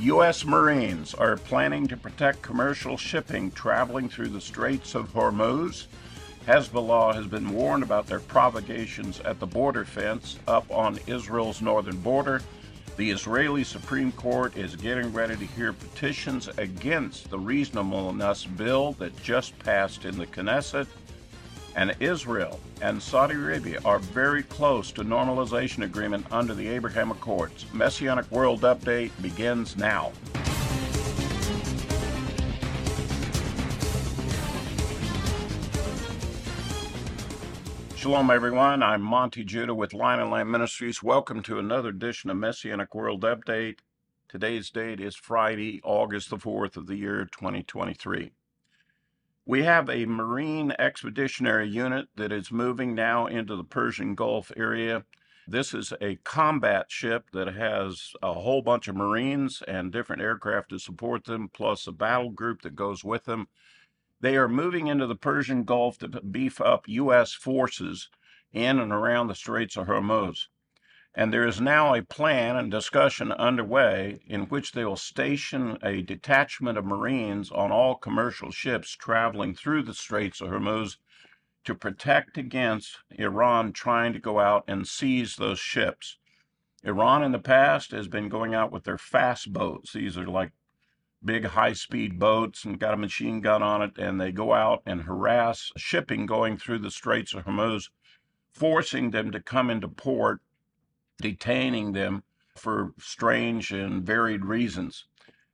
U.S. Marines are planning to protect commercial shipping traveling through the Straits of Hormuz. Hezbollah has been warned about their provocations at the border fence up on Israel's northern border. The Israeli Supreme Court is getting ready to hear petitions against the reasonableness bill that just passed in the Knesset. And Israel and Saudi Arabia are very close to normalization agreement under the Abraham Accords. Messianic World Update begins now. Shalom, everyone. I'm Monte Judah with Lion and Lamb Ministries. Welcome to another edition of Messianic World Update. Today's date is Friday, August the 4th of the year 2023. We have a Marine Expeditionary Unit that is moving now into the Persian Gulf area. This is a combat ship that has a whole bunch of Marines and different aircraft to support them, plus a battle group that goes with them. They are moving into the Persian Gulf to beef up U.S. forces in and around the Straits of Hormuz. And there is now a plan and discussion underway in which they will station a detachment of Marines on all commercial ships traveling through the Straits of Hormuz to protect against Iran trying to go out and seize those ships. Iran in the past has been going out with their fast boats. These are like big high speed boats and got a machine gun on it, and they go out and harass shipping going through the Straits of Hormuz, forcing them to come into port, detaining them for strange and varied reasons.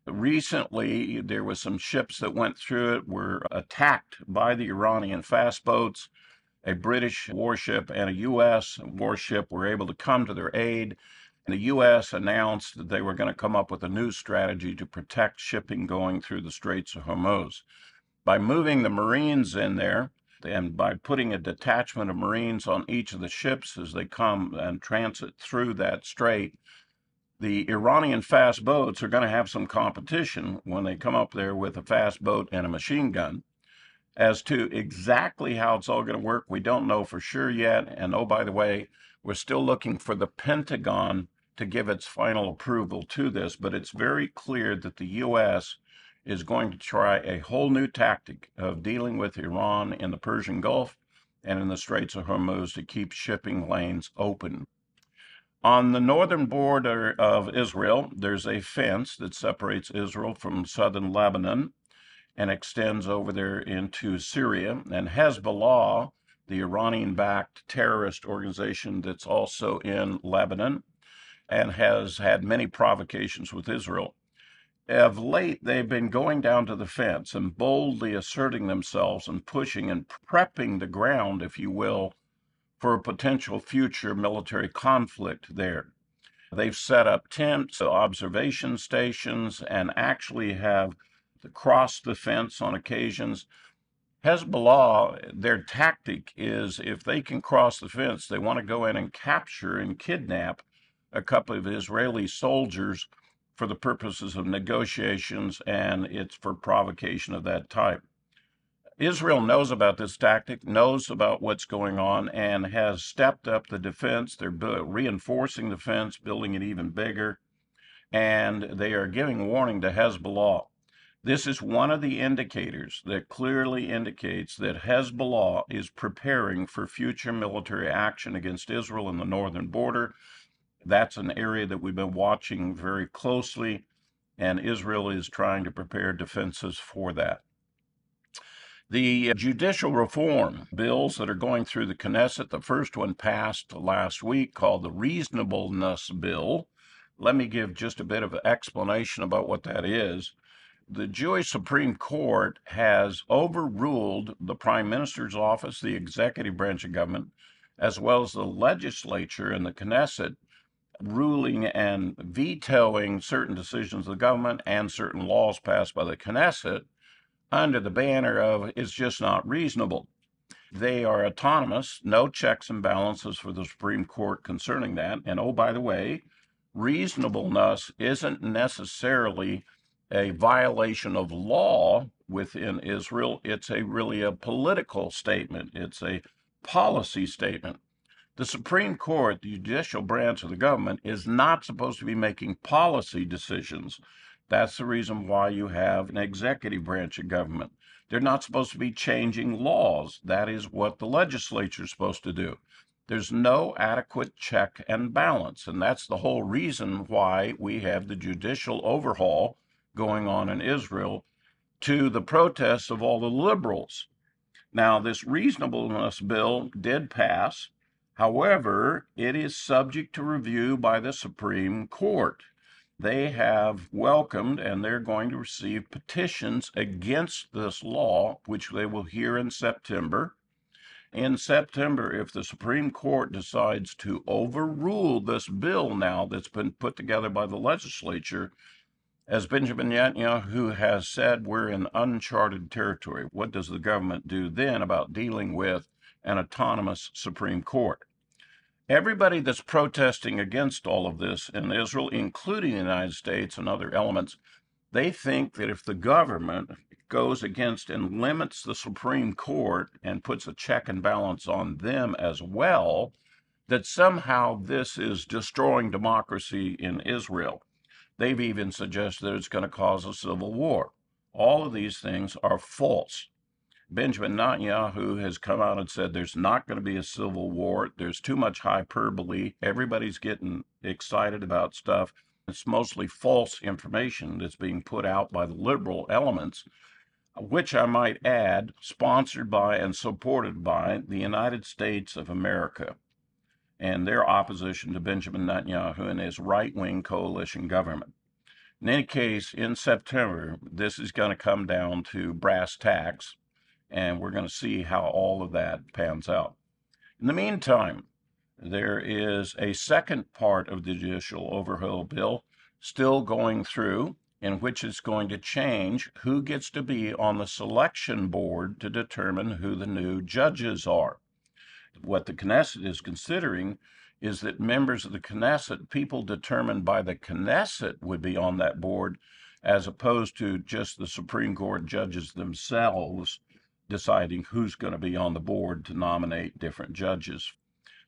Recently, there was some ships that went through it were attacked by the Iranian fast boats. A British warship and a U.S. warship were able to come to their aid And the U.S. announced that they were going to come up with a new strategy to protect shipping going through the Straits of Hormuz. By moving the Marines in there, and by putting a detachment of Marines on each of the ships as they come and transit through that strait, the Iranian fast boats are going to have some competition when they come up there with a fast boat and a machine gun. As to exactly how it's all going to work, we don't know for sure yet. And oh, by the way, we're still looking for the Pentagon to give its final approval to this, but it's very clear that the U.S. is going to try a whole new tactic of dealing with Iran in the Persian Gulf and in the Straits of Hormuz to keep shipping lanes open. On the northern border of Israel, there's a fence that separates Israel from southern Lebanon and extends over there into Syria. And Hezbollah, the Iranian backed terrorist organization that's also in Lebanon, and has had many provocations with Israel. Of late, they've been going down to the fence and boldly asserting themselves and pushing and prepping the ground, if you will, for a potential future military conflict there. They've set up tents, observation stations, and actually have crossed the fence on occasions. Hezbollah, their tactic is if they can cross the fence, they want to go in and capture and kidnap a couple of Israeli soldiers for the purposes of negotiations, and it's for provocation of that type. Israel knows about this tactic, knows about what's going on, and has stepped up the defense. They're reinforcing the fence, building it even bigger, and they are giving warning to Hezbollah. This is one of the indicators that clearly indicates that Hezbollah is preparing for future military action against Israel in the northern border that's an area that we've been watching very closely, and Israel is trying to prepare defenses for that. The judicial reform bills that are going through the Knesset, the first one passed last week called the Reasonableness Bill. Let me give just a bit of explanation about what that is. The Jewish Supreme Court has overruled the Prime Minister's office, the executive branch of government, as well as the legislature and the Knesset ruling and vetoing certain decisions of the government and certain laws passed by the Knesset under the banner of it's just not reasonable. They are autonomous, no checks and balances for the Supreme Court concerning that. And oh, by the way, reasonableness isn't necessarily a violation of law within Israel. It's a really a political statement. It's a policy statement. The Supreme Court, the judicial branch of the government, is not supposed to be making policy decisions. That's the reason why you have an executive branch of government. They're not supposed to be changing laws. That is what the legislature is supposed to do. There's no adequate check and balance. And that's the whole reason why we have the judicial overhaul going on in Israel to the protests of all the liberals. Now, this reasonableness bill did pass. However, it is subject to review by the Supreme Court they have welcomed and they're going to receive petitions against this law, which they will hear in September. In September, if the Supreme Court decides to overrule this bill now that's been put together by the legislature, as Benjamin Netanyahu has said, we're in uncharted territory. What does the government do then about dealing with an autonomous Supreme Court? Everybody that's protesting against all of this in Israel, including the United States and other elements, they think that if the government goes against and limits the Supreme Court and puts a check and balance on them as well, that somehow this is destroying democracy in Israel. They've even suggested that it's going to cause a civil war. All of these things are false. Benjamin Netanyahu has come out and said there's not going to be a civil war. There's too much hyperbole. Everybody's getting excited about stuff. It's mostly false information that's being put out by the liberal elements, which I might add, sponsored by and supported by the United States of America and their opposition to Benjamin Netanyahu and his right wing coalition government. In any case, in September, this is going to come down to brass tacks and we're going to see how all of that pans out. In the meantime, there is a second part of the judicial overhaul bill still going through, in which it's going to change who gets to be on the selection board to determine who the new judges are. What the Knesset is considering is that members of the Knesset, people determined by the Knesset, would be on that board, as opposed to just the Supreme Court judges themselves deciding who's going to be on the board to nominate different judges.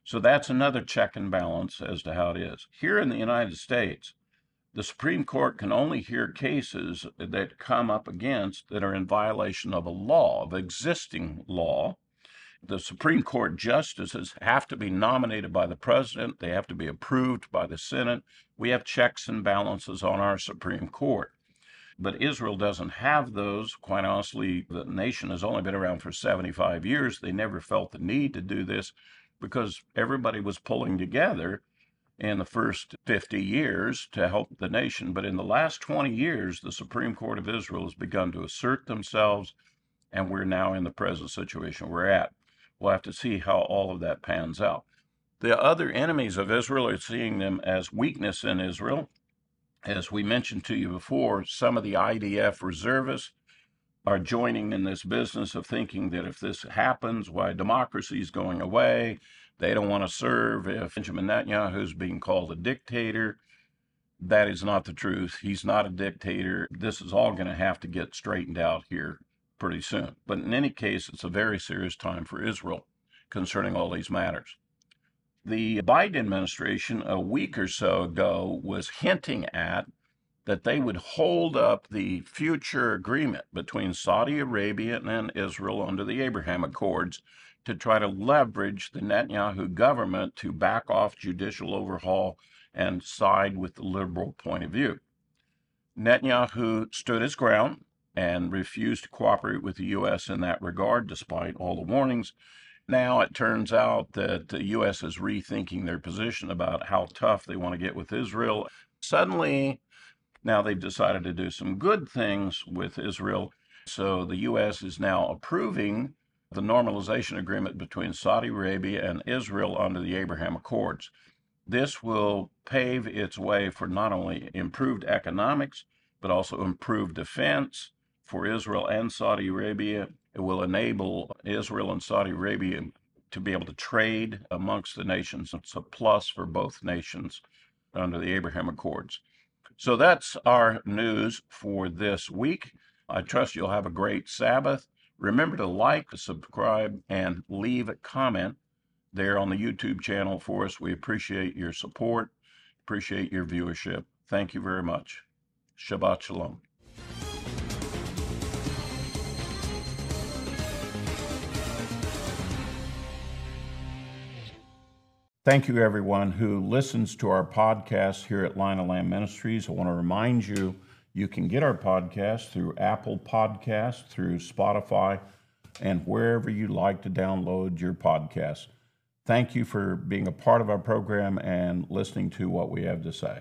So that's another check and balance as to how it is. Here in the United States, the Supreme Court can only hear cases that come up against that are in violation of a law, of existing law. The Supreme Court justices have to be nominated by the president, they have to be approved by the Senate. We have checks and balances on our Supreme Court. But Israel doesn't have those. Quite honestly, the nation has only been around for 75 years. They never felt the need to do this because everybody was pulling together in the first 50 years to help the nation. But in the last 20 years, the Supreme Court of Israel has begun to assert themselves, and we're now in the present situation we're at. We'll have to see how all of that pans out. The other enemies of Israel are seeing them as weakness in Israel as we mentioned to you before, some of the IDF reservists are joining in this business of thinking that if this happens, why democracy is going away. They don't want to serve. If Benjamin Netanyahu is being called a dictator, that is not the truth. He's not a dictator. This is all going to have to get straightened out here pretty soon. But in any case, it's a very serious time for Israel concerning all these matters. The Biden administration, a week or so ago, was hinting at that they would hold up the future agreement between Saudi Arabia and Israel under the Abraham Accords to try to leverage the Netanyahu government to back off judicial overhaul and side with the liberal point of view. Netanyahu stood his ground and refused to cooperate with the U.S. in that regard, despite all the warnings. Now it turns out that the U.S. is rethinking their position about how tough they want to get with Israel. Suddenly, now they've decided to do some good things with Israel. So the U.S. is now approving the normalization agreement between Saudi Arabia and Israel under the Abraham Accords. This will pave its way for not only improved economics, but also improved defense for Israel and Saudi Arabia it will enable Israel and Saudi Arabia to be able to trade amongst the nations. It's a plus for both nations under the Abraham Accords. So that's our news for this week. I trust you'll have a great Sabbath. Remember to like, subscribe, and leave a comment there on the YouTube channel for us. We appreciate your support, appreciate your viewership. Thank you very much. Shabbat Shalom. Thank you, everyone who listens to our podcast here at Lion and Lamb Ministries. I want to remind you you can get our podcast through Apple Podcasts, through Spotify, and wherever you like to download your podcast. Thank you for being a part of our program and listening to what we have to say.